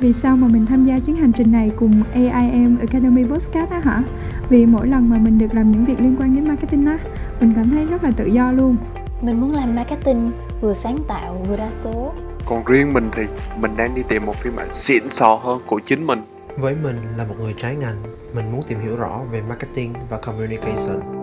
Vì sao mà mình tham gia chuyến hành trình này cùng AIM Academy Podcast á hả? Vì mỗi lần mà mình được làm những việc liên quan đến marketing á, mình cảm thấy rất là tự do luôn. Mình muốn làm marketing vừa sáng tạo vừa đa số. Còn riêng mình thì mình đang đi tìm một phiên bản xịn sò hơn của chính mình. Với mình là một người trái ngành, mình muốn tìm hiểu rõ về marketing và communication.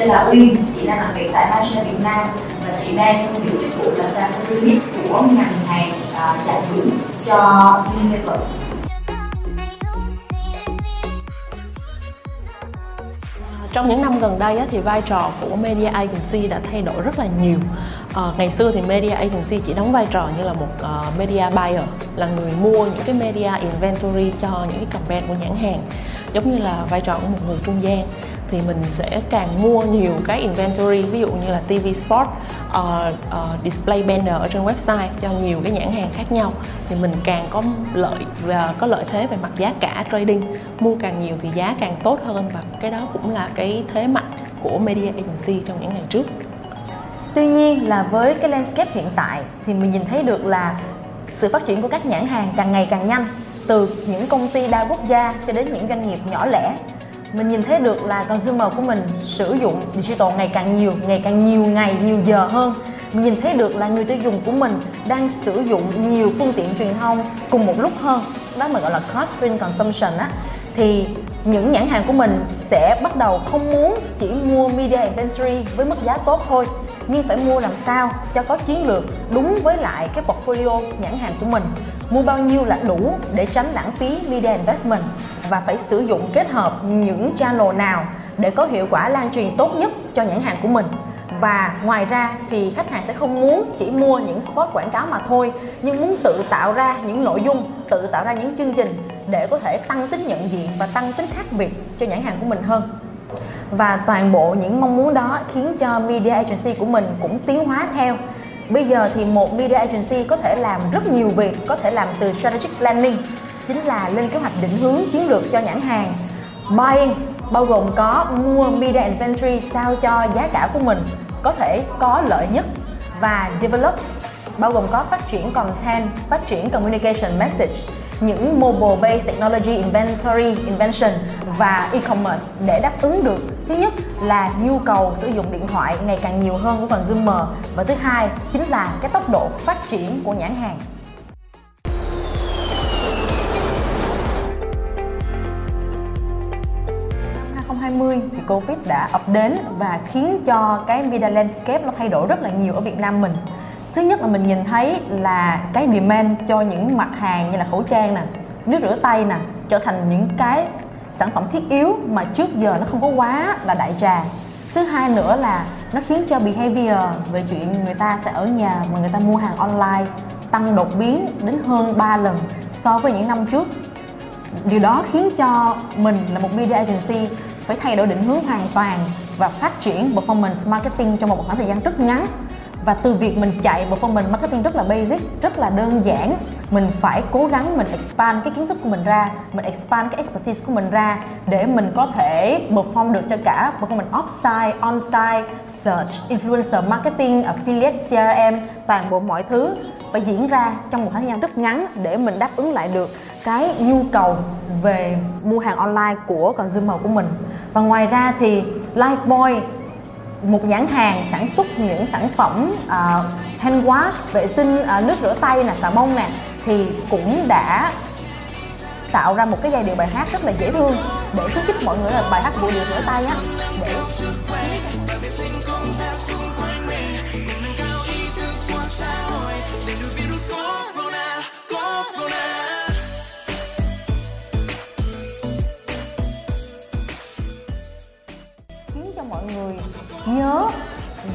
Tên là Uyên, chị đang làm việc tại Marshall Việt Nam. Và chị đang giữ chức vụ là category lead của ngành hàng uh, giải thưởng cho Unilever. À, trong những năm gần đây á, thì vai trò của media agency đã thay đổi rất là nhiều. À, ngày xưa thì media agency chỉ đóng vai trò như là một uh, media buyer là người mua những cái media inventory cho những cái campaign của nhãn hàng giống như là vai trò của một người trung gian thì mình sẽ càng mua nhiều cái inventory ví dụ như là TV spot uh, ờ, uh, ờ, display banner ở trên website cho nhiều cái nhãn hàng khác nhau. Thì mình càng có lợi và có lợi thế về mặt giá cả trading mua càng nhiều thì giá càng tốt hơn và cái đó cũng là cái thế mạnh của media agency trong những ngày trước. Tuy nhiên là với cái landscape hiện tại thì mình nhìn thấy được là sự phát triển của các nhãn hàng càng ngày càng nhanh từ những công ty đa quốc gia cho đến những doanh nghiệp nhỏ lẻ mình nhìn thấy được là consumer của mình sử dụng digital ngày càng nhiều, ngày càng nhiều ngày, nhiều giờ hơn. Mình nhìn thấy được là người tiêu dùng của mình đang sử dụng nhiều phương tiện truyền thông cùng một lúc hơn. Đó mà gọi là cross screen consumption á. Thì những nhãn hàng của mình sẽ bắt đầu không muốn chỉ mua media inventory với mức giá tốt thôi, nhưng phải mua làm sao cho có chiến lược đúng với lại cái portfolio nhãn hàng của mình. Mua bao nhiêu là đủ để tránh lãng phí media investment và phải sử dụng kết hợp những channel nào để có hiệu quả lan truyền tốt nhất cho nhãn hàng của mình. Và ngoài ra thì khách hàng sẽ không muốn chỉ mua những spot quảng cáo mà thôi, nhưng muốn tự tạo ra những nội dung, tự tạo ra những chương trình để có thể tăng tính nhận diện và tăng tính khác biệt cho nhãn hàng của mình hơn. Và toàn bộ những mong muốn đó khiến cho media agency của mình cũng tiến hóa theo. Bây giờ thì một media agency có thể làm rất nhiều việc, có thể làm từ strategic planning chính là lên kế hoạch định hướng chiến lược cho nhãn hàng. Buying bao gồm có mua media inventory sao cho giá cả của mình có thể có lợi nhất và develop bao gồm có phát triển content, phát triển communication message, những mobile based technology inventory invention và e-commerce để đáp ứng được thứ nhất là nhu cầu sử dụng điện thoại ngày càng nhiều hơn của consumer và thứ hai chính là cái tốc độ phát triển của nhãn hàng. 2020 thì Covid đã ập đến và khiến cho cái media landscape nó thay đổi rất là nhiều ở Việt Nam mình. Thứ nhất là mình nhìn thấy là cái demand cho những mặt hàng như là khẩu trang nè, nước rửa tay nè trở thành những cái sản phẩm thiết yếu mà trước giờ nó không có quá là đại trà. Thứ hai nữa là nó khiến cho behavior về chuyện người ta sẽ ở nhà mà người ta mua hàng online tăng đột biến đến hơn 3 lần so với những năm trước điều đó khiến cho mình là một media agency phải thay đổi định hướng hoàn toàn và phát triển performance marketing trong một khoảng thời gian rất ngắn. Và từ việc mình chạy performance marketing rất là basic, rất là đơn giản, mình phải cố gắng mình expand cái kiến thức của mình ra, mình expand cái expertise của mình ra để mình có thể perform được cho cả performance offsite, onsite, search, influencer marketing, affiliate crm toàn bộ mọi thứ phải diễn ra trong một khoảng thời gian rất ngắn để mình đáp ứng lại được cái nhu cầu về mua hàng online của consumer của mình. Và ngoài ra thì Lifebuoy một nhãn hàng sản xuất những sản phẩm uh, hand wash vệ sinh uh, nước rửa tay nè xà bông nè thì cũng đã tạo ra một cái giai điệu bài hát rất là dễ thương để khuyến khích mọi người là bài hát vụ điệu rửa tay á để nhớ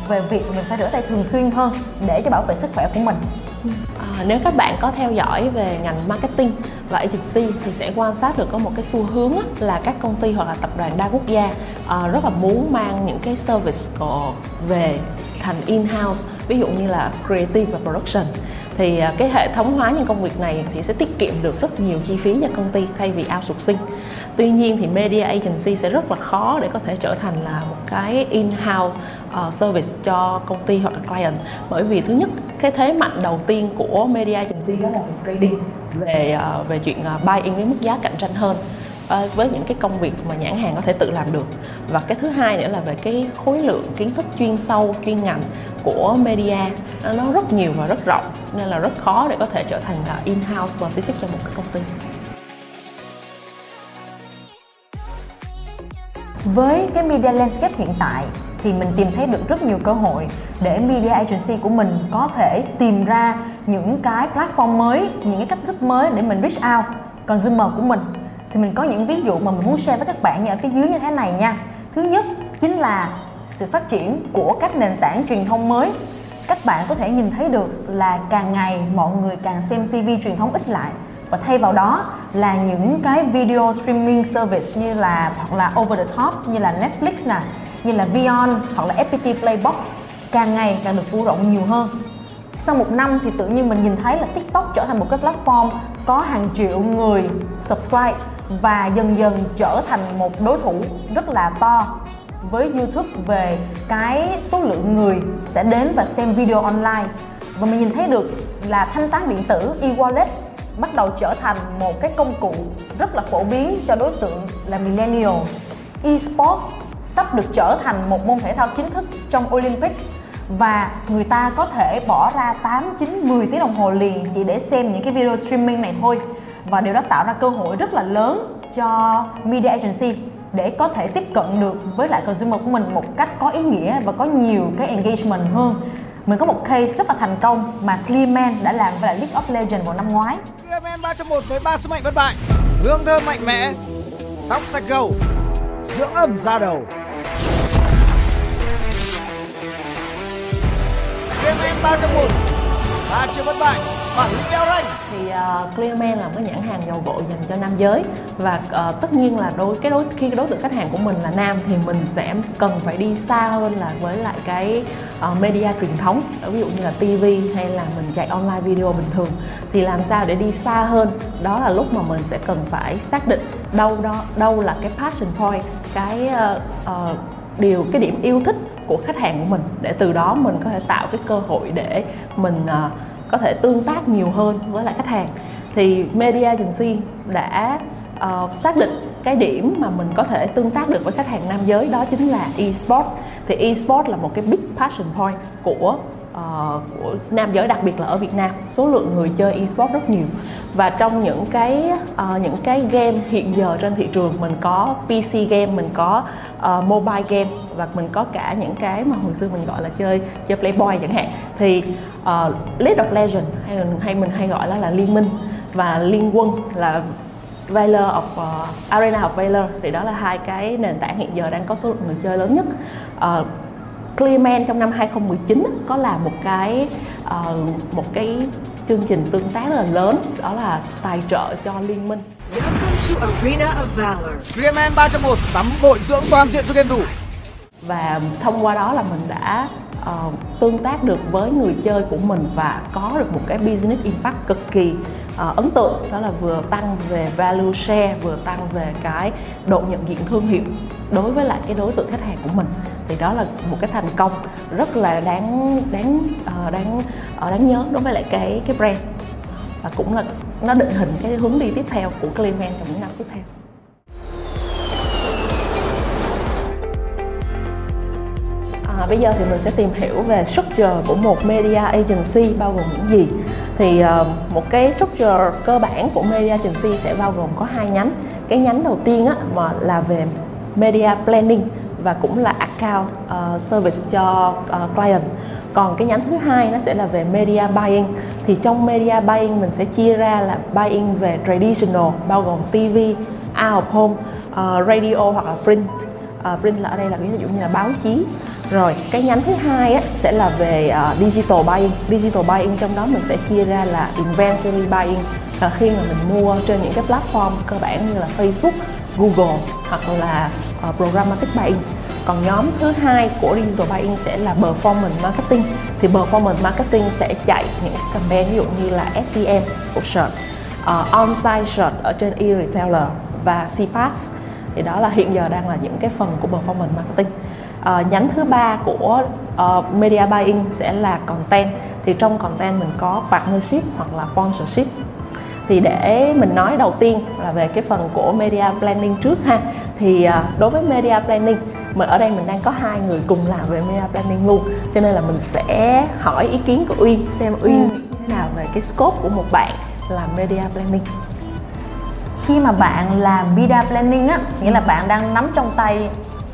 về việc mình phải rửa tay thường xuyên hơn để cho bảo vệ sức khỏe của mình. À, nếu các bạn có theo dõi về ngành marketing và agency thì sẽ quan sát được có một cái xu hướng là các công ty hoặc là tập đoàn đa quốc gia uh, rất là muốn mang những cái service của về thành in-house ví dụ như là creative và production. Thì à, cái hệ thống hóa những công việc này thì sẽ tiết kiệm được rất nhiều chi phí cho công ty thay vì outsourcing tuy nhiên thì media agency sẽ rất là khó để có thể trở thành là một cái in-house uh, service cho công ty hoặc là client. Bởi vì thứ nhất cái thế mạnh đầu tiên của media agency đó là trading về uh, về chuyện ờ, uh, buy in với mức giá cạnh tranh hơn với những cái công việc mà nhãn hàng có thể tự làm được. Và cái thứ hai nữa là về cái khối lượng kiến thức chuyên sâu chuyên ngành của media nó rất nhiều và rất rộng nên là rất khó để có thể trở thành là in-house specific cho một cái công ty. Với cái media landscape hiện tại thì mình tìm thấy được rất nhiều cơ hội để media agency của mình có thể tìm ra những cái platform mới, những cái cách thức mới để mình reach out consumer của mình. Thì mình có những ví dụ mà mình muốn share với các bạn như ở phía dưới như thế này nha. Thứ nhất chính là sự phát triển của các nền tảng truyền thông mới. Các bạn có thể nhìn thấy được là càng ngày mọi người càng xem TV truyền thống ít lại và thay vào đó là những cái video streaming service như là, hoặc là over the top, như là Netflix nè, như là Vion hoặc là FPT Playbox, càng ngày càng được phủ rộng nhiều hơn. Sau một năm thì tự nhiên mình nhìn thấy là TikTok trở thành một cái platform có hàng triệu người subscribe và dần dần trở thành một đối thủ rất là to. Với YouTube về cái số lượng người sẽ đến và xem video online. Và mình nhìn thấy được là thanh toán điện tử, e-wallet bắt đầu trở thành một cái công cụ rất là phổ biến cho đối tượng là millennial. esports sắp được trở thành một môn thể thao chính thức trong Olympics và người ta có thể bỏ ra 8, 9, 10 tiếng đồng hồ liền chỉ để xem những cái video streaming này thôi. Và điều đó tạo ra cơ hội rất là lớn cho media agency để có thể tiếp cận được với lại consumer của mình một cách có ý nghĩa và có nhiều cái engagement hơn. Mình có một case rất là thành công mà Clearman đã làm với lại League of Legends vào năm ngoái. Clearman 3 trong 1 với ba sức mạnh bất bại. Hương thơm mạnh mẽ tóc sạch gầu, dưỡng ẩm da đầu. Clearman 3 trong 1 ba triệu bất bại bạn Lý leo Ranh. Thì ờ, uh, Clearman là một cái nhãn hàng dầu gội dành cho nam giới. Và uh, tất nhiên là đối cái đối khi cái đối tượng khách hàng của mình là nam thì mình sẽ cần phải đi xa hơn là với lại cái uh, media truyền thống. Ví dụ như là TV hay là mình chạy online video bình thường. Thì làm sao để đi xa hơn? Đó là lúc mà mình sẽ cần phải xác định đâu đó đâu là cái passion point cái uh, uh, điều cái điểm yêu thích của khách hàng của mình để từ đó mình có thể tạo cái cơ hội để mình uh, có thể tương tác nhiều hơn với lại khách hàng. Thì media agency đã uh, xác định cái điểm mà mình có thể tương tác được với khách hàng nam giới đó chính là esports thì esports là một cái big passion point của uh, của nam giới đặc biệt là ở Việt Nam số lượng người chơi esports rất nhiều. Và trong những cái uh, những cái game hiện giờ trên thị trường mình có PC game mình có uh, mobile game và mình có cả những cái mà hồi xưa mình gọi là chơi chơi playboy chẳng hạn thì uh, League of Legends hay mình hay mình hay gọi là là liên minh và liên quân là Valor of uh, Arena of Valor. Thì đó là hai cái nền tảng hiện giờ đang có số lượng người chơi lớn nhất. Uh, Clearman trong năm 2019 có làm một cái uh, một cái chương trình tương tác rất là lớn đó là tài trợ cho liên minh. Welcome to Arena of Valor. Clearman 3.1 tắm gội dưỡng toàn diện cho game thủ. Và thông qua đó là mình đã uh, tương tác được với người chơi của mình và có được một cái business impact cực kỳ uh, ấn tượng đó là vừa tăng về value share vừa tăng về cái độ nhận diện thương hiệu đối với lại cái đối tượng khách hàng của mình. Thì đó là một cái thành công rất là đáng đáng uh, đáng uh, đáng nhớ đối với lại cái cái brand. Và cũng là nó định hình cái hướng đi tiếp theo của Clayman trong những năm tiếp theo. À, bây giờ thì mình sẽ tìm hiểu về structure của một media agency bao gồm những gì. Thì uh, một cái structure cơ bản của media agency sẽ bao gồm có hai nhánh. Cái nhánh đầu tiên á, mà là về media planning và cũng là account uh, service cho uh, client. Còn cái nhánh thứ hai nó sẽ là về media buying. Thì trong media buying mình sẽ chia ra là buying về traditional bao gồm TV, out of home, uh, radio hoặc là print. Uh, print là ở đây là ví dụ như là báo chí. Rồi cái nhánh thứ hai á, sẽ là về uh, digital buying. Digital buying trong đó mình sẽ chia ra là inventory buying. Là khi mà mình mua trên những cái platform cơ bản như là Facebook, Google hoặc là Ờ, uh, programmatic buying còn nhóm thứ hai của digital buying sẽ là performance marketing. Thì performance marketing sẽ chạy những campaign ví dụ như là SEM của search uh, on-site search ở trên e-retailer và CPAS thì đó là hiện giờ đang là những cái phần của performance marketing. Uh, nhánh thứ ba của uh, media buying sẽ là content. Thì trong content mình có partnership hoặc là sponsorship. Thì để mình nói đầu tiên là về cái phần của media planning trước ha thì uh, đối với media planning mình ở đây mình đang có hai người cùng làm về media planning luôn cho nên là mình sẽ hỏi ý kiến của uyên xem uyên ừ. thế nào về cái scope của một bạn làm media planning khi mà bạn làm media planning á nghĩa là bạn đang nắm trong tay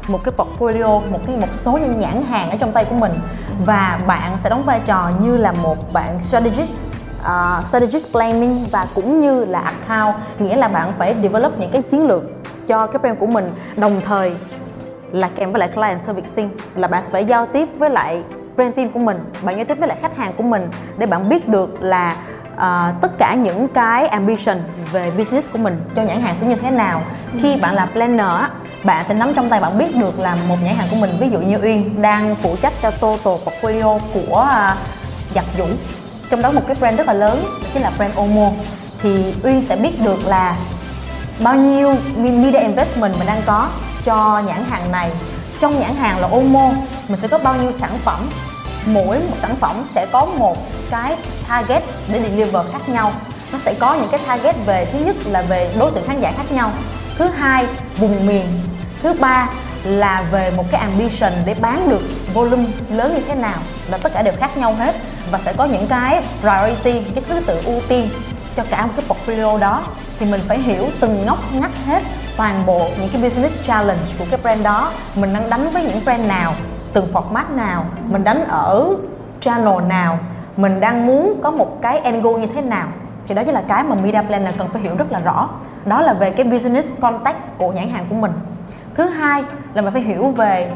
một cái portfolio một cái một số những nhãn hàng ở trong tay của mình và bạn sẽ đóng vai trò như là một bạn strategist uh, strategic planning và cũng như là account nghĩa là bạn phải develop những cái chiến lược cho cái brand của mình. Đồng thời là kèm với lại client servicing là bạn sẽ phải giao tiếp với lại brand team của mình bạn giao tiếp với lại khách hàng của mình để bạn biết được là uh, tất cả những cái ambition về business của mình cho nhãn hàng sẽ như thế nào. Khi bạn là planner bạn sẽ nắm trong tay bạn biết được là một nhãn hàng của mình ví dụ như uyên đang phụ trách cho total portfolio của ờ, uh, giặc dũng trong đó một cái brand rất là lớn chính là brand Omo. Thì uyên sẽ biết được là bao nhiêu media investment mình đang có cho nhãn hàng này? Trong nhãn hàng là Omo, mình sẽ có bao nhiêu sản phẩm? Mỗi một sản phẩm sẽ có một cái target để deliver khác nhau. Nó sẽ có những cái target về, thứ nhất là về đối tượng khán giả khác nhau. Thứ hai, vùng miền. Thứ ba là về một cái ambition để bán được volume lớn như thế nào. Là tất cả đều khác nhau hết. Và sẽ có những cái priority cái thứ tự ưu tiên cho cả một cái portfolio đó, thì mình phải hiểu từng ngóc ngách hết toàn bộ những cái business challenge của cái brand đó. Mình đang đánh với những brand nào, từng format nào, mình đánh ở channel nào, mình đang muốn có một cái angle như thế nào. Thì đó chính là cái mà media planner cần phải hiểu rất là rõ. Đó là về cái business context của nhãn hàng của mình. Thứ hai là mình phải hiểu về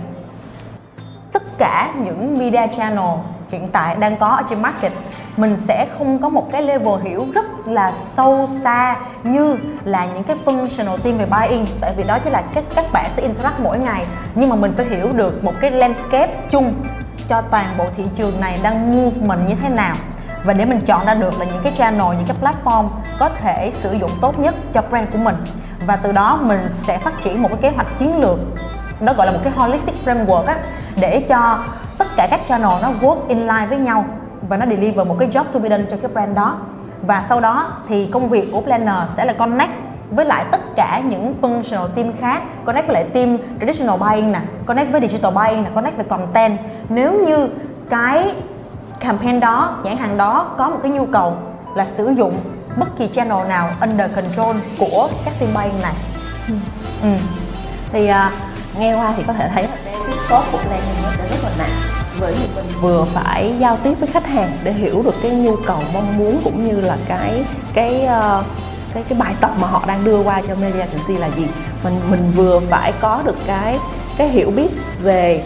tất cả những media channel hiện tại đang có ở trên market mình sẽ không có một cái level hiểu rất là sâu xa như là những cái functional team về buying tại vì đó chỉ là các các bạn sẽ interact mỗi ngày. Nhưng mà mình phải hiểu được một cái landscape chung cho toàn bộ thị trường này đang movement như thế nào. Và để mình chọn ra được là những cái channel, những cái platform có thể sử dụng tốt nhất cho brand của mình. Và từ đó mình sẽ phát triển một cái kế hoạch chiến lược đó gọi là một cái holistic framework á, để cho tất cả các channel nó work in line với nhau và nó deliver một cái job to be done cho cái brand đó và sau đó thì công việc của planner sẽ là connect với lại tất cả những functional team khác connect với lại team traditional buying nè connect với digital buying nè connect với content nếu như cái campaign đó nhãn hàng đó có một cái nhu cầu là sử dụng bất kỳ channel nào under control của các team buying này ừ. Ừ. thì uh, nghe qua thì có thể thấy là cái scope của planning nó sẽ rất là nặng bởi vì mình vừa phải giao tiếp với khách hàng để hiểu được cái nhu cầu mong muốn cũng như là cái cái ờ, cái cái bài tập mà họ đang đưa qua cho media agency là gì. Mình mình vừa phải có được cái cái hiểu biết về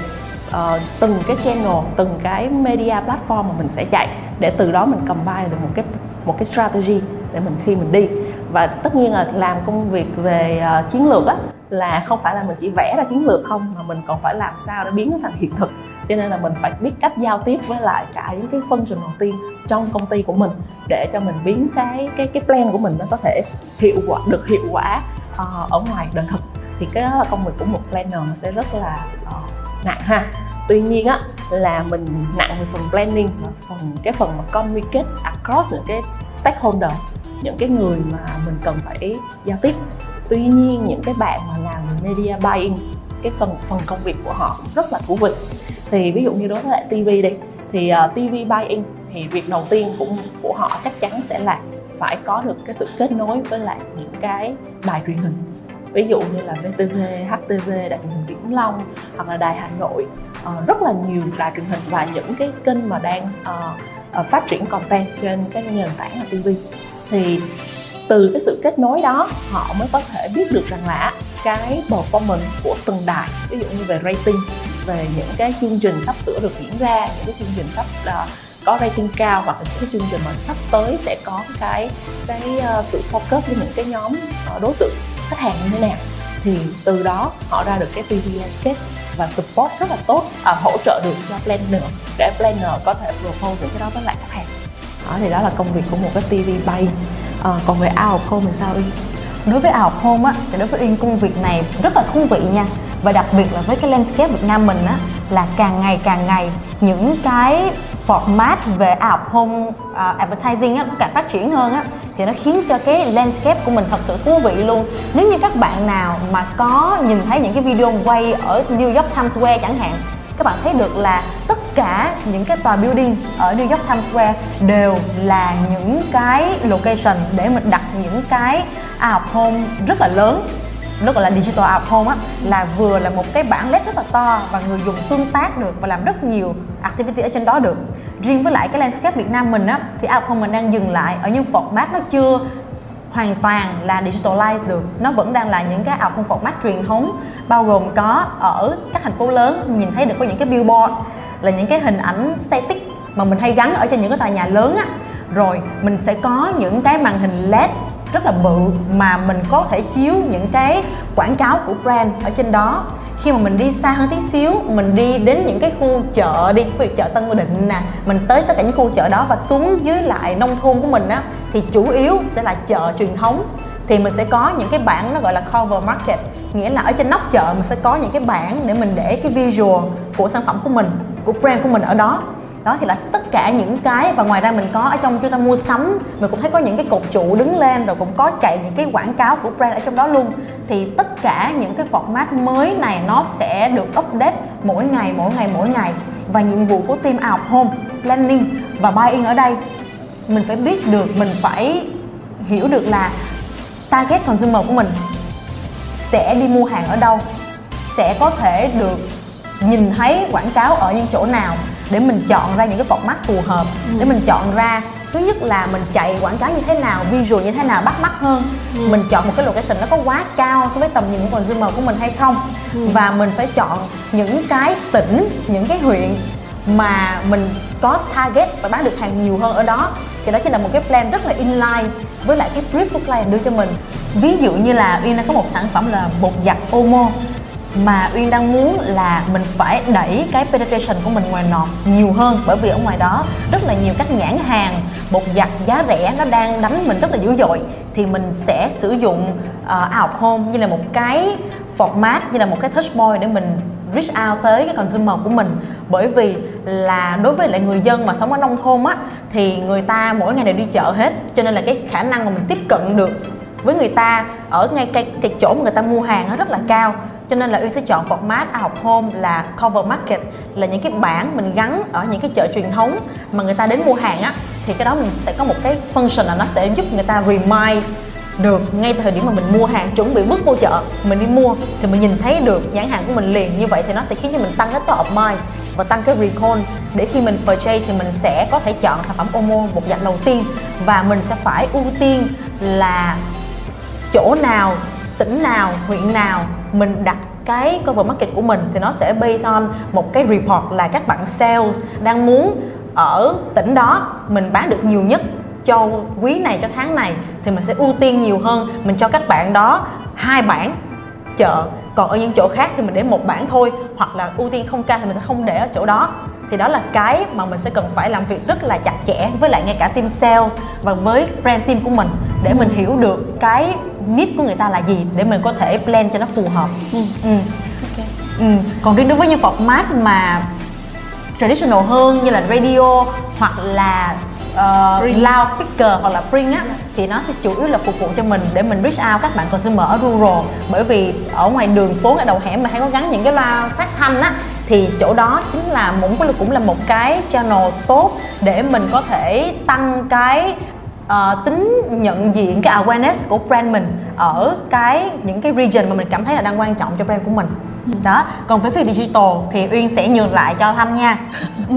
uh, từng cái channel từng cái media platform mà mình sẽ chạy để từ đó mình combine được một cái một cái strategy để mình khi mình đi. Và tất nhiên là làm công việc về uh, chiến lược á là không phải là mình chỉ vẽ ra chiến lược không mà mình còn phải làm sao để biến nó thành hiện thực cho nên là mình phải biết cách giao tiếp với lại cả những cái functional team trong công ty của mình để cho mình biến cái cái cái plan của mình nó có thể hiệu quả được hiệu quả uh, ở ngoài. Đời thực thì cái đó là công việc của một planner nó sẽ rất là uh, nặng ha. Tuy nhiên á là mình nặng về phần planning phần cái phần mà communicate across những cái stakeholder những cái người mà mình cần phải giao tiếp. Tuy nhiên những cái bạn mà làm media buying cái phần phần công việc của họ cũng rất là thú vị thì ví dụ như đối với lại TV đi thì ờ, uh, TV buying thì việc đầu tiên cũng của họ chắc chắn sẽ là phải có được cái sự kết nối với lại những cái đài truyền hình. Ví dụ như là VTV, HTV, đài truyền hình Vĩnh Long hoặc là đài Hà Nội uh, rất là nhiều đài truyền hình và những cái kênh mà đang uh, uh, phát triển content trên cái nền tảng là TV thì từ cái sự kết nối đó họ mới có thể biết được rằng là cái performance của từng đài ví dụ như về rating về những cái chương trình sắp sửa được diễn ra những cái chương trình sắp uh, có rating cao hoặc là những cái chương trình mà sắp tới sẽ có cái cái uh, sự focus với những cái nhóm uh, đối tượng khách hàng như thế nào. Thì từ đó họ ra được cái TV landscape và support rất là tốt à, hỗ trợ được cho planner để planner có thể propose được cái đó với lại khách hàng. Đó thì đó là công việc của một cái TV bay. À, còn về out of home thì sao đi? Đối với out of home á thì đối với in công việc này rất là thú vị nha và đặc biệt là với cái landscape Việt Nam mình á là càng ngày càng ngày những cái format về out home uh, advertising á càng phát triển hơn á thì nó khiến cho cái landscape của mình thật sự thú vị luôn. Nếu như các bạn nào mà có nhìn thấy những cái video quay ở New York Times Square chẳng hạn các bạn thấy được là tất cả những cái tòa building ở New York Times Square đều là những cái location để mình đặt những cái out home rất là lớn nó gọi là digital out home á, là vừa là một cái bảng led rất là to và người dùng tương tác được và làm rất nhiều activity ở trên đó được. Riêng với lại cái landscape Việt Nam mình á, thì out home mình đang dừng lại ở những format nó chưa hoàn toàn là digitalize được. Nó vẫn đang là những cái out home format truyền thống, bao gồm có ở các thành phố lớn, nhìn thấy được có những cái billboard, là những cái hình ảnh static mà mình hay gắn ở trên những cái tòa nhà lớn á. Rồi mình sẽ có những cái màn hình led rất là bự mà mình có thể chiếu những cái quảng cáo của brand ở trên đó. Khi mà mình đi xa hơn tí xíu, mình đi đến những cái khu chợ đi, ví dụ chợ Tân Định nè, mình tới tất cả những khu chợ đó và xuống dưới lại nông thôn của mình á, thì chủ yếu sẽ là chợ truyền thống. Thì mình sẽ có những cái bảng nó gọi là cover market, nghĩa là ở trên nóc chợ mình sẽ có những cái bảng để mình để cái visual của sản phẩm của mình, của brand của mình ở đó đó thì là tất cả những cái và ngoài ra mình có ở trong chúng ta mua sắm, mình cũng thấy có những cái cột trụ đứng lên rồi cũng có chạy những cái quảng cáo của brand ở trong đó luôn. Thì tất cả những cái format mới này nó sẽ được update mỗi ngày mỗi ngày mỗi ngày. Và nhiệm vụ của team out home planning và buying ở đây, mình phải biết được, mình phải hiểu được là target consumer của mình sẽ đi mua hàng ở đâu, sẽ có thể được nhìn thấy quảng cáo ở những chỗ nào để mình chọn ra những cái format phù hợp ừ. để mình chọn ra thứ nhất là mình chạy quảng cáo như thế nào visual như thế nào bắt mắt hơn ừ. mình chọn một cái location nó có quá cao so với tầm nhìn của consumer của mình hay không ừ. và mình phải chọn những cái tỉnh những cái huyện mà mình có target và bán được hàng nhiều hơn ở đó thì đó chính là một cái plan rất là inline với lại cái brief của client đưa cho mình ví dụ như là Uyên có một sản phẩm là bột giặt Omo mà Uyên đang muốn là mình phải đẩy cái penetration của mình ngoài nọt nhiều hơn bởi vì ở ngoài đó rất là nhiều các nhãn hàng bột giặt giá rẻ nó đang đánh mình rất là dữ dội thì mình sẽ sử dụng uh, out home như là một cái format như là một cái touch point để mình reach out tới cái consumer của mình. Bởi vì là đối với lại người dân mà sống ở nông thôn á thì người ta mỗi ngày đều đi chợ hết cho nên là cái khả năng mà mình tiếp cận được với người ta ở ngay cái, cái chỗ mà người ta mua hàng nó rất là cao cho nên là Uyên sẽ chọn format out học home là cover market, là những cái bảng mình gắn ở những cái chợ truyền thống mà người ta đến mua hàng á. Thì cái đó mình sẽ có một cái function là nó sẽ giúp người ta remind được ngay từ thời điểm mà mình mua hàng, chuẩn bị bước vô chợ, mình đi mua thì mình nhìn thấy được nhãn hàng của mình liền. Như vậy thì nó sẽ khiến cho mình tăng cái top of mind và tăng cái recall. Để khi mình purchase thì mình sẽ có thể chọn sản phẩm Omo một dạng đầu tiên và mình sẽ phải ưu tiên là chỗ nào, tỉnh nào, huyện nào mình đặt cái cover market của mình thì nó sẽ based on một cái report là các bạn sales đang muốn ở tỉnh đó, mình bán được nhiều nhất cho quý này, cho tháng này thì mình sẽ ưu tiên nhiều hơn. Mình cho các bạn đó hai bản chợ, còn ở những chỗ khác thì mình để một bản thôi, hoặc là ưu tiên không ca thì mình sẽ không để ở chỗ đó. Thì đó là cái mà mình sẽ cần phải làm việc rất là chặt chẽ với lại ngay cả team sales và với brand team của mình để mình hiểu được cái need của người ta là gì để mình có thể plan cho nó phù hợp ừ. Ừ. Okay. Ừ. còn riêng đối với những format mà traditional hơn như là radio hoặc là uh, loud speaker hoặc là print á thì nó sẽ chủ yếu là phục vụ cho mình để mình reach out các bạn consumer ở rural bởi vì ở ngoài đường phố ở đầu hẻm mà hay có gắn những cái loa phát thanh á thì chỗ đó chính là cũng cũng là một cái channel tốt để mình có thể tăng cái uh, tính nhận diện cái awareness của brand mình ở cái những cái region mà mình cảm thấy là đang quan trọng cho brand của mình. Đó còn với phía digital thì uyên sẽ nhường lại cho thanh nha. Ừ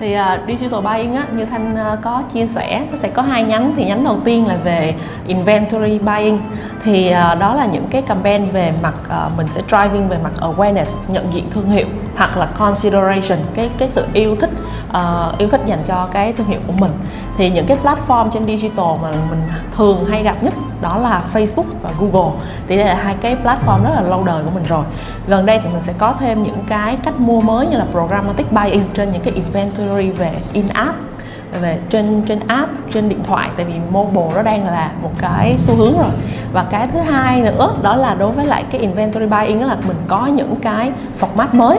thì uh, digital buying á như thanh uh, có chia sẻ nó sẽ có hai nhánh. Thì nhánh đầu tiên là về inventory buying. Thì uh, đó là những cái campaign về mặt uh, mình sẽ driving về mặt awareness nhận diện thương hiệu hoặc là consideration cái cái sự yêu thích uh, yêu thích dành cho cái thương hiệu của mình. Thì những cái platform trên digital mà mình thường hay gặp nhất đó là Facebook và Google. Thì đây là hai cái platform rất là lâu đời của mình rồi. Gần đây thì mình sẽ có thêm những cái cách mua mới như là programmatic buying trên những cái inventory về in app về trên trên app trên điện thoại tại vì mobile nó đang là một cái xu hướng rồi. Và cái thứ hai nữa đó là đối với lại cái inventory buying đó là mình có những cái format mới.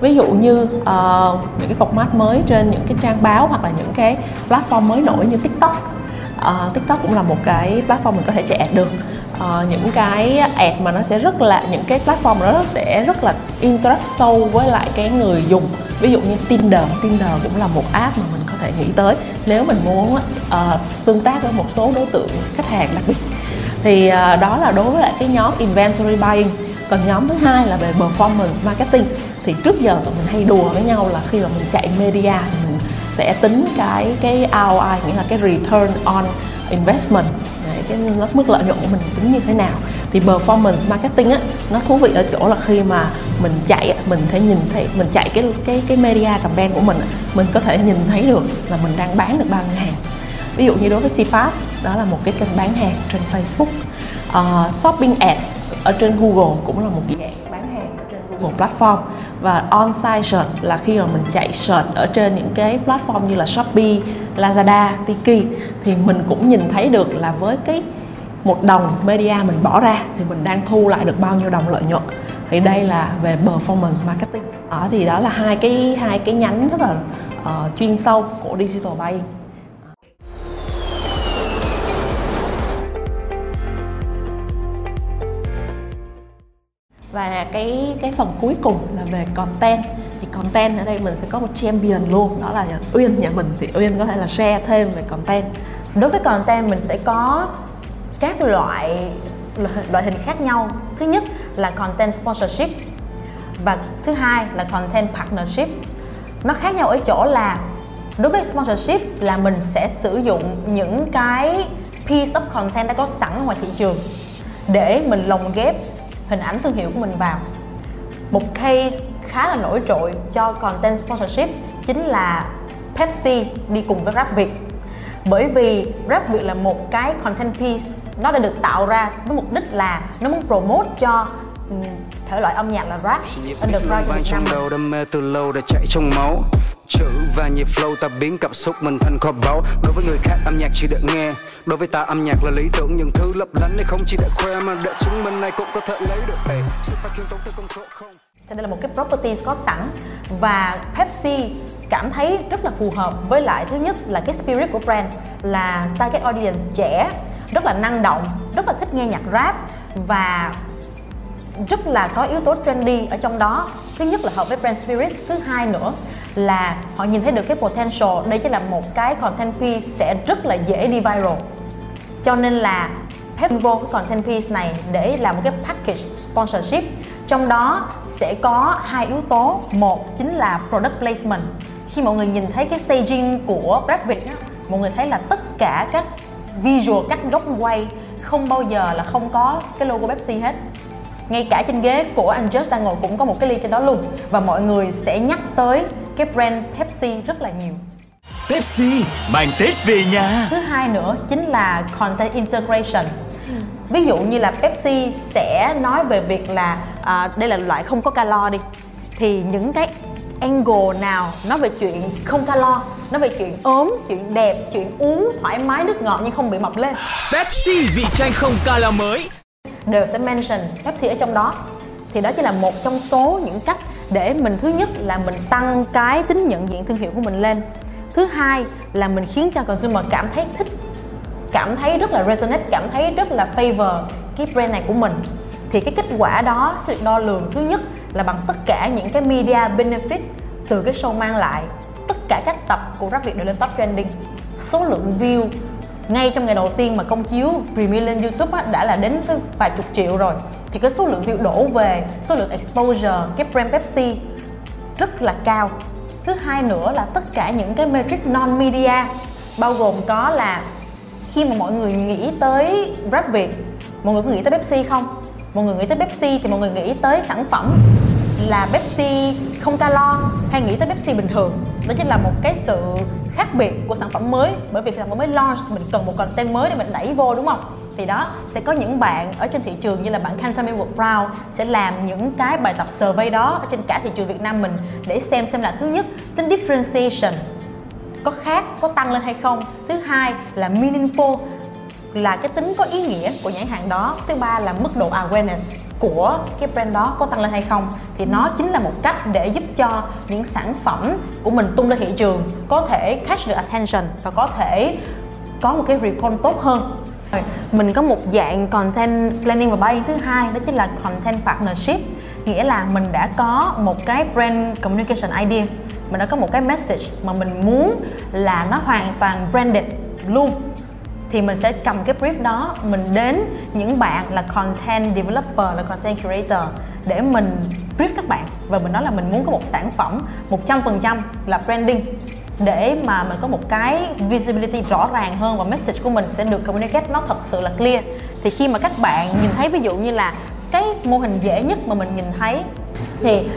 Ví dụ như uh, những cái format mới trên những cái trang báo hoặc là những cái platform mới nổi như tiktok. Uh, tiktok cũng là một cái platform mình có thể chạy ad được. Uh, những cái ad mà nó sẽ rất là những cái platform đó sẽ rất là interact sâu với lại cái người dùng ví dụ như tinder tinder cũng là một app mà mình có thể nghĩ tới. Nếu mình muốn uh, tương tác với một số đối tượng khách hàng đặc biệt thì uh, đó là đối với lại cái nhóm inventory buying. Còn nhóm thứ hai là về performance marketing. Thì trước giờ tụi mình hay đùa với nhau là khi mà mình chạy media thì mình sẽ tính cái cái ROI nghĩa là cái return on investment. Đấy, cái mức lợi nhuận của mình tính như thế nào thì performance marketing á nó thú vị ở chỗ là khi mà mình chạy mình thể nhìn thấy mình chạy cái cái cái media campaign của mình mình có thể nhìn thấy được là mình đang bán được bao nhiêu hàng. Ví dụ như đối với CPAS đó là một cái kênh bán hàng trên Facebook. Uh, shopping ad ở trên Google cũng là một dạng bán hàng trên Google platform. Và on-site search là khi mà mình chạy search ở trên những cái platform như là Shopee, Lazada, Tiki thì mình cũng nhìn thấy được là với cái một đồng media mình bỏ ra thì mình đang thu lại được bao nhiêu đồng lợi nhuận. Thì đây là về performance marketing. Ở thì đó là hai cái hai cái nhánh rất là uh, chuyên sâu của digital buying. Và cái cái phần cuối cùng là về content. Thì content ở đây mình sẽ có một champion luôn đó là Uyên. Nhà mình thì Uyên có thể là share thêm về content. Đối với content mình sẽ có các loại loại hình khác nhau. Thứ nhất là content sponsorship và thứ hai là content partnership. Nó khác nhau ở chỗ là đối với sponsorship là mình sẽ sử dụng những cái piece of content đã có sẵn ngoài thị trường để mình lồng ghép hình ảnh thương hiệu của mình vào. Một case khá là nổi trội cho content sponsorship chính là Pepsi đi cùng với Rap Việt bởi vì Rap Việt là một cái content piece nó đã được tạo ra với mục đích là nó muốn promote cho thể loại âm nhạc là rap underground Việt Nam. Đầu đam mê từ lâu đã chạy trong máu. Chữ và nhịp flow ta biến cảm xúc mình thành kho báu. Đối với người khác âm nhạc chỉ để nghe. Đối với ta âm nhạc là lý tưởng. Những thứ lấp lánh này không chỉ để khoe mà để chứng minh này cũng có thể lấy được để xuất phát khiêm tốn từ con số không. Thì đây là một cái property có sẵn và Pepsi cảm thấy rất là phù hợp với lại thứ nhất là cái spirit của brand là target audience trẻ rất là năng động, rất là thích nghe nhạc rap và rất là có yếu tố trendy ở trong đó. Thứ nhất là hợp với brand spirit, thứ hai nữa là họ nhìn thấy được cái potential. Đây chỉ là một cái content piece sẽ rất là dễ đi viral. Cho nên là Pep vô cái content piece này để làm một cái package sponsorship. Trong đó sẽ có hai yếu tố. Một chính là product placement. Khi mọi người nhìn thấy cái staging của Brad Pitt mọi người thấy là tất cả các visual các góc quay không bao giờ là không có cái logo Pepsi hết. Ngay cả trên ghế của anh Just đang ngồi cũng có một cái ly trên đó luôn. Và mọi người sẽ nhắc tới cái brand Pepsi rất là nhiều. Pepsi mang Tết về nhà. Thứ hai nữa chính là content integration. Ví dụ như là Pepsi sẽ nói về việc là à, đây là loại không có calo đi. Thì những cái angle nào nói về chuyện không calo nói về chuyện ốm chuyện đẹp chuyện uống thoải mái nước ngọt nhưng không bị mập lên. Pepsi vị chanh không calo mới. Đều sẽ mention Pepsi ở trong đó. Thì đó chỉ là một trong số những cách để mình thứ nhất là mình tăng cái tính nhận diện thương hiệu của mình lên. Thứ hai là mình khiến cho consumer cảm thấy thích cảm thấy rất là resonate cảm thấy rất là favor cái brand này của mình. Thì cái kết quả đó sẽ được đo lường thứ nhất là bằng tất cả những cái media benefit từ cái show mang lại tất cả các tập của rap việt đều lên top trending. Số lượng view ngay trong ngày đầu tiên mà công chiếu premiere lên youtube á, đã là đến tới vài chục triệu rồi. Thì cái số lượng view đổ về số lượng exposure cái brand pepsi rất là cao. Thứ hai nữa là tất cả những cái metric non media bao gồm có là khi mà mọi người nghĩ tới rap Việt mọi người có nghĩ tới Pepsi không? Mọi người nghĩ tới Pepsi thì mọi người nghĩ tới sản phẩm là Pepsi không calo hay nghĩ tới Pepsi bình thường? Đó chính là một cái sự khác biệt của sản phẩm mới. Bởi vì sản phẩm mới launch, mình cần một content mới để mình đẩy vô, đúng không? Thì đó, sẽ có những bạn ở trên thị trường như là bạn Kantami World Brown sẽ làm những cái bài tập survey đó ở trên cả thị trường Việt Nam mình để xem xem là thứ nhất, tính differentiation có khác, có tăng lên hay không? Thứ hai là meaningful, là cái tính có ý nghĩa của nhãn hàng đó. Thứ ba là mức độ awareness của cái brand đó có tăng lên hay không, thì nó chính là một cách để giúp cho những sản phẩm của mình tung ra thị trường có thể catch được attention và có thể có một cái recall tốt hơn. Mình có một dạng content planning và buying thứ hai, đó chính là content partnership. Nghĩa là mình đã có một cái brand communication idea, mình đã có một cái message mà mình muốn là nó hoàn toàn branded luôn thì mình sẽ cầm cái brief đó, mình đến những bạn là content developer, là content curator để mình brief các bạn. Và mình nói là mình muốn có một sản phẩm 100% là branding để mà mình có một cái visibility rõ ràng hơn và message của mình sẽ được communicate nó thật sự là clear. Thì khi mà các bạn nhìn thấy ví dụ như là cái mô hình dễ nhất mà mình nhìn thấy, thì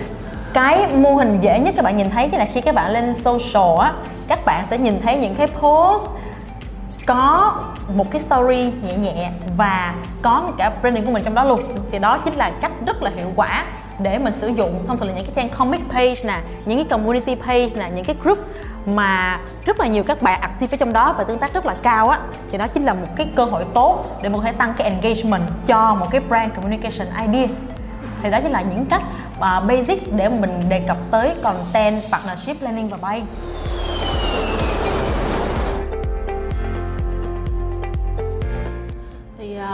cái mô hình dễ nhất các bạn nhìn thấy là khi các bạn lên social á, các bạn sẽ nhìn thấy những cái post có một cái story nhẹ nhẹ và có cả branding của mình trong đó luôn. Thì đó chính là cách rất là hiệu quả để mình sử dụng. Thông thường là những cái trang comic page nè những cái community page nè những cái group mà rất là nhiều các bạn active ở trong đó và tương tác rất là cao á thì đó chính là một cái cơ hội tốt để mình có thể tăng cái engagement cho một cái brand communication idea. Thì đó chính là những cách uh, basic để mình đề cập tới content partnership planning và buying.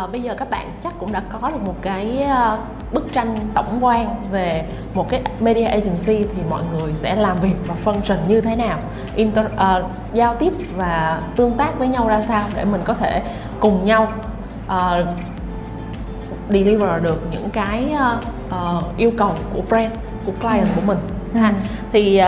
Uh, bây giờ các bạn chắc cũng đã có được một cái uh, bức tranh tổng quan về một cái media agency thì mọi người sẽ làm việc và function như thế nào Inter, uh, giao tiếp và tương tác với nhau ra sao để mình có thể cùng nhau uh, deliver được những cái uh, uh, yêu cầu của brand của client của mình ha ừ. thì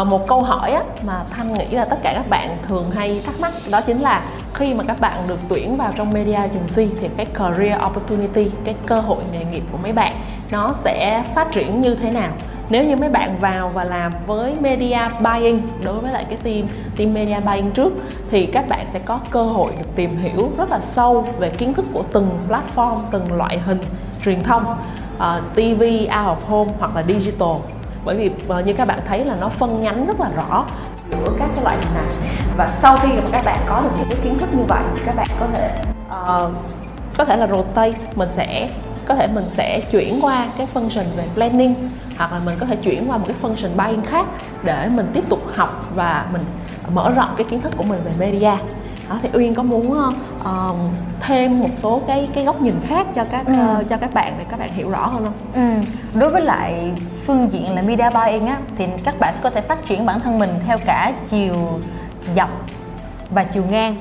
uh, một câu hỏi á, mà thanh nghĩ là tất cả các bạn thường hay thắc mắc đó chính là khi mà các bạn được tuyển vào trong media agency thì cái career opportunity cái cơ hội nghề nghiệp của mấy bạn nó sẽ phát triển như thế nào? Nếu như mấy bạn vào và làm với media buying đối với lại cái team team media buying trước thì các bạn sẽ có cơ hội được tìm hiểu rất là sâu về kiến thức của từng platform từng loại hình truyền thông ờ, uh, TV, out of home hoặc là digital. Bởi vì uh, như các bạn thấy là nó phân nhánh rất là rõ giữa các cái loại hình này. Và sau khi mà các bạn có được những cái kiến thức như vậy thì các bạn có thể uh, có thể là rotate mình sẽ có thể mình sẽ chuyển qua cái function về planning hoặc là mình có thể chuyển qua một cái function buying khác để mình tiếp tục học và mình mở rộng cái kiến thức của mình về media đó thì uyên có muốn uh, thêm một số cái cái góc nhìn khác cho các ừ. uh, cho các bạn để các bạn hiểu rõ hơn không ừ. đối với lại phương diện là media buying á thì các bạn có thể phát triển bản thân mình theo cả chiều dọc và chiều ngang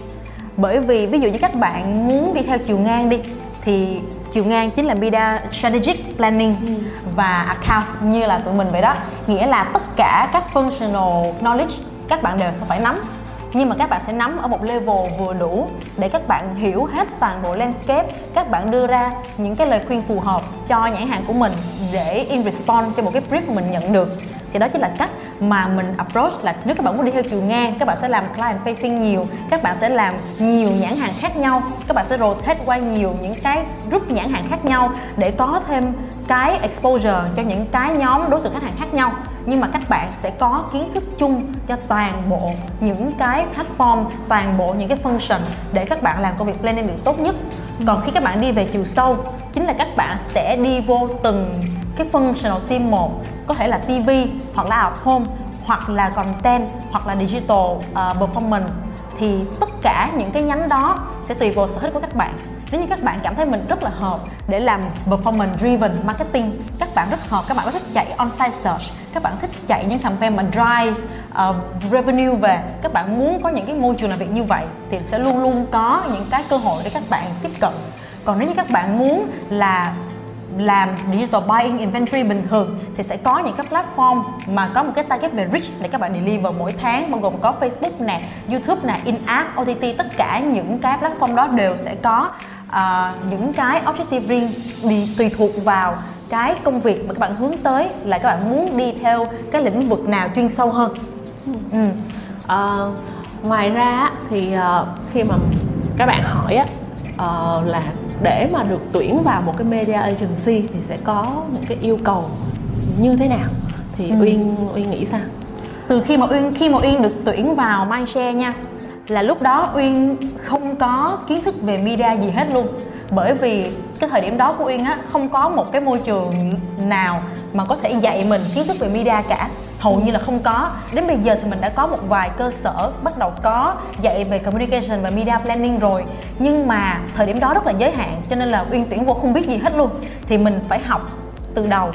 bởi vì ví dụ như các bạn muốn đi theo chiều ngang đi thì chiều ngang chính là media strategic planning ừ. và account như là tụi mình vậy đó nghĩa là tất cả các functional knowledge các bạn đều sẽ phải nắm nhưng mà các bạn sẽ nắm ở một level vừa đủ để các bạn hiểu hết toàn bộ landscape, các bạn đưa ra những cái lời khuyên phù hợp cho nhãn hàng của mình để in response cho một cái brief mà mình nhận được thì đó chính là cách mà mình approach là nếu các bạn muốn đi theo chiều ngang, các bạn sẽ làm client facing nhiều, các bạn sẽ làm nhiều nhãn hàng khác nhau, các bạn sẽ rotate qua nhiều những cái group nhãn hàng khác nhau để có thêm cái exposure cho những cái nhóm đối tượng khách hàng khác nhau. Nhưng mà các bạn sẽ có kiến thức chung cho toàn bộ những cái platform, toàn bộ những cái function để các bạn làm công việc planning được tốt nhất. Còn khi các bạn đi về chiều sâu, chính là các bạn sẽ đi vô từng cái functional team một có thể là TV hoặc là out home hoặc là content hoặc là digital uh, performance. Thì tất cả những cái nhánh đó sẽ tùy vào sở thích của các bạn. Nếu như các bạn cảm thấy mình rất là hợp để làm performance driven marketing các bạn rất hợp các bạn có thích chạy on-site search các bạn thích chạy những campaign mà drive uh, revenue về các bạn muốn có những cái môi trường làm việc như vậy thì sẽ luôn luôn có những cái cơ hội để các bạn tiếp cận. Còn nếu như các bạn muốn là làm digital buying inventory bình thường thì sẽ có những cái platform mà có một cái target về reach để các bạn deliver mỗi tháng bao gồm có Facebook nè, YouTube nè, in-app, OTT tất cả những cái platform đó đều sẽ có uh, những cái objective riêng đi tùy thuộc vào cái công việc mà các bạn hướng tới là các bạn muốn đi theo cái lĩnh vực nào chuyên sâu hơn. Ừ. Uh, ngoài ra thì uh, khi mà các bạn hỏi uh, là để mà được tuyển vào một cái media agency thì sẽ có những cái yêu cầu như thế nào? Thì ừ. uyên uyên nghĩ sao? Từ khi mà uyên khi mà uyên được tuyển vào mindshare nha là lúc đó uyên không có kiến thức về media gì hết luôn. Bởi vì cái thời điểm đó của uyên á không có một cái môi trường nào mà có thể dạy mình kiến thức về media cả hầu như là không có. Đến bây giờ thì mình đã có một vài cơ sở bắt đầu có dạy về communication và media planning rồi. Nhưng mà thời điểm đó rất là giới hạn cho nên là uyên tuyển vô không biết gì hết luôn. Thì mình phải học từ đầu.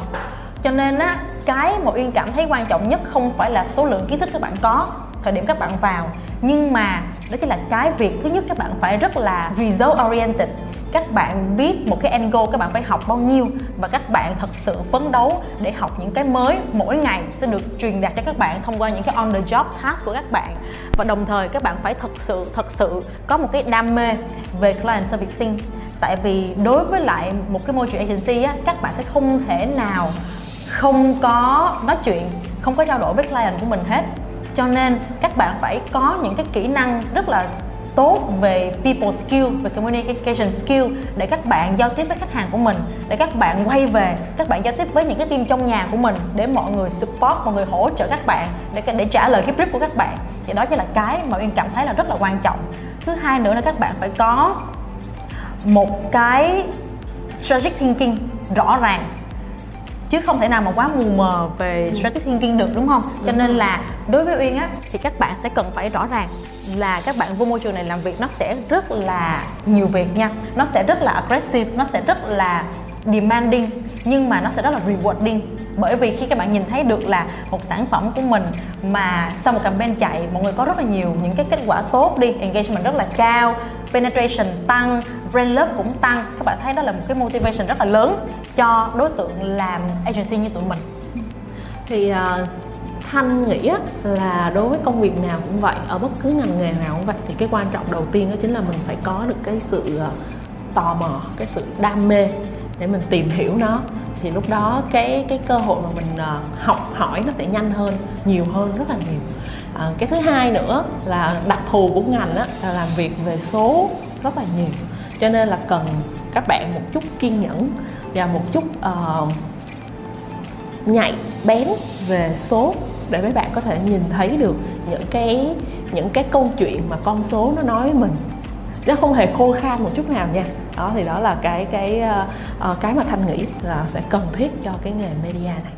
Cho nên á cái mà uyên cảm thấy quan trọng nhất không phải là số lượng kiến thức các bạn có thời điểm các bạn vào. Nhưng mà đó chính là cái việc thứ nhất các bạn phải rất là result oriented các bạn biết một cái angle các bạn phải học bao nhiêu và các bạn thật sự phấn đấu để học những cái mới mỗi ngày sẽ được truyền đạt cho các bạn thông qua những cái on the job task của các bạn. Và đồng thời các bạn phải thật sự thật sự có một cái đam mê về client servicing. Tại vì đối với lại một cái môi trường agency á, các bạn sẽ không thể nào không có nói chuyện, không có trao đổi với client của mình hết. Cho nên các bạn phải có những cái kỹ năng rất là tốt về people skill, về communication skill để các bạn giao tiếp với khách hàng của mình, để các bạn quay về, các bạn giao tiếp với những cái team trong nhà của mình để mọi người support, mọi người hỗ trợ các bạn, để để trả lời cái brief của các bạn. Thì đó chính là cái mà uyên cảm thấy là rất là quan trọng. Thứ hai nữa là các bạn phải có một cái strategic thinking rõ ràng chứ không thể nào mà quá mù mờ về strategic thinking được, đúng không? Cho nên là đối với uyên á, thì các bạn sẽ cần phải rõ ràng là các bạn vô môi trường này làm việc nó sẽ rất là nhiều việc nha. Nó sẽ rất là aggressive, nó sẽ rất là demanding, nhưng mà nó sẽ rất là rewarding. Bởi vì khi các bạn nhìn thấy được là một sản phẩm của mình mà sau một campaign chạy, mọi người có rất là nhiều những cái kết quả tốt đi, engagement rất là cao penetration tăng brand love cũng tăng. Các bạn thấy đó là một cái motivation rất là lớn cho đối tượng làm agency như tụi mình. Thì uh, thanh nghĩ là đối với công việc nào cũng vậy ở bất cứ ngành nghề nào cũng vậy thì cái quan trọng đầu tiên đó chính là mình phải có được cái sự à, tò mò cái sự đam mê để mình tìm hiểu nó. Thì lúc đó cái cái cơ hội mà mình à, học hỏi nó sẽ nhanh hơn nhiều hơn rất là nhiều à, cái thứ hai nữa là đặc thù của ngành á, là làm việc về số rất là nhiều. Cho nên là cần các bạn một chút kiên nhẫn và một chút uh, nhạy bén về số để mấy bạn có thể nhìn thấy được những cái những cái câu chuyện mà con số nó nói với mình. Nó không hề khô khan một chút nào nha. Đó thì đó là cái cái uh, cái mà thanh nghĩ là sẽ cần thiết cho cái nghề media này.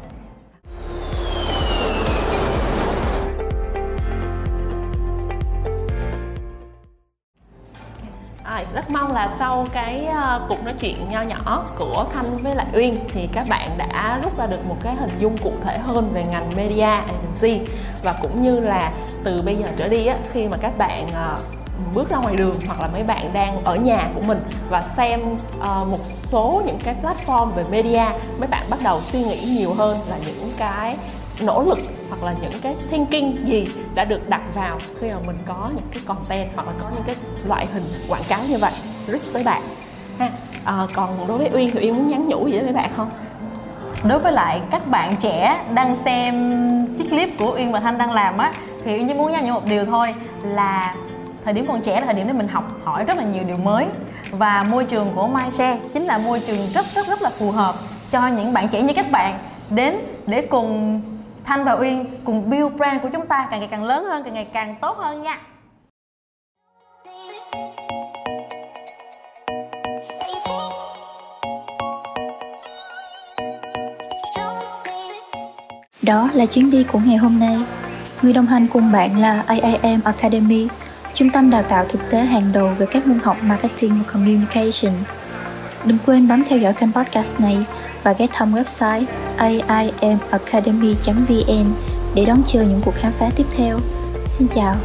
Rất mong là sau cái ờ, cuộc nói chuyện nho nhỏ của Thanh với lại Uyên thì các bạn đã rút ra được một cái hình dung cụ thể hơn về ngành media agency và cũng như là từ bây giờ trở đi á, khi mà các bạn ờ, bước ra ngoài đường hoặc là mấy bạn đang ở nhà của mình và xem uh, một số những cái platform về media mấy bạn bắt đầu suy nghĩ nhiều hơn là những cái nỗ lực hoặc là những cái thinking gì đã được đặt vào khi mà mình có những cái content hoặc là có những cái loại hình quảng cáo như vậy. Reach tới bạn. Ha à, còn đối với uyên thì uyên muốn nhắn nhủ gì với bạn không? Đối với lại các bạn trẻ đang xem chiếc clip của uyên và thanh đang làm á thì uyên chỉ muốn nhắn nhủ một điều thôi là thời điểm còn trẻ là thời điểm để mình học hỏi rất là nhiều điều mới. Và môi trường của MyShare chính là môi trường rất rất rất là phù hợp cho những bạn trẻ như các bạn đến để cùng Thanh và Uyên cùng build brand của chúng ta càng ngày càng lớn hơn, càng ngày càng tốt hơn nha. Đó là chuyến đi của ngày hôm nay. Người đồng hành cùng bạn là AIM Academy, trung tâm đào tạo thực tế hàng đầu về các môn học marketing và communication. Đừng quên bấm theo dõi kênh podcast này và ghé thăm website aimacademy.vn để đón chờ những cuộc khám phá tiếp theo. Xin chào!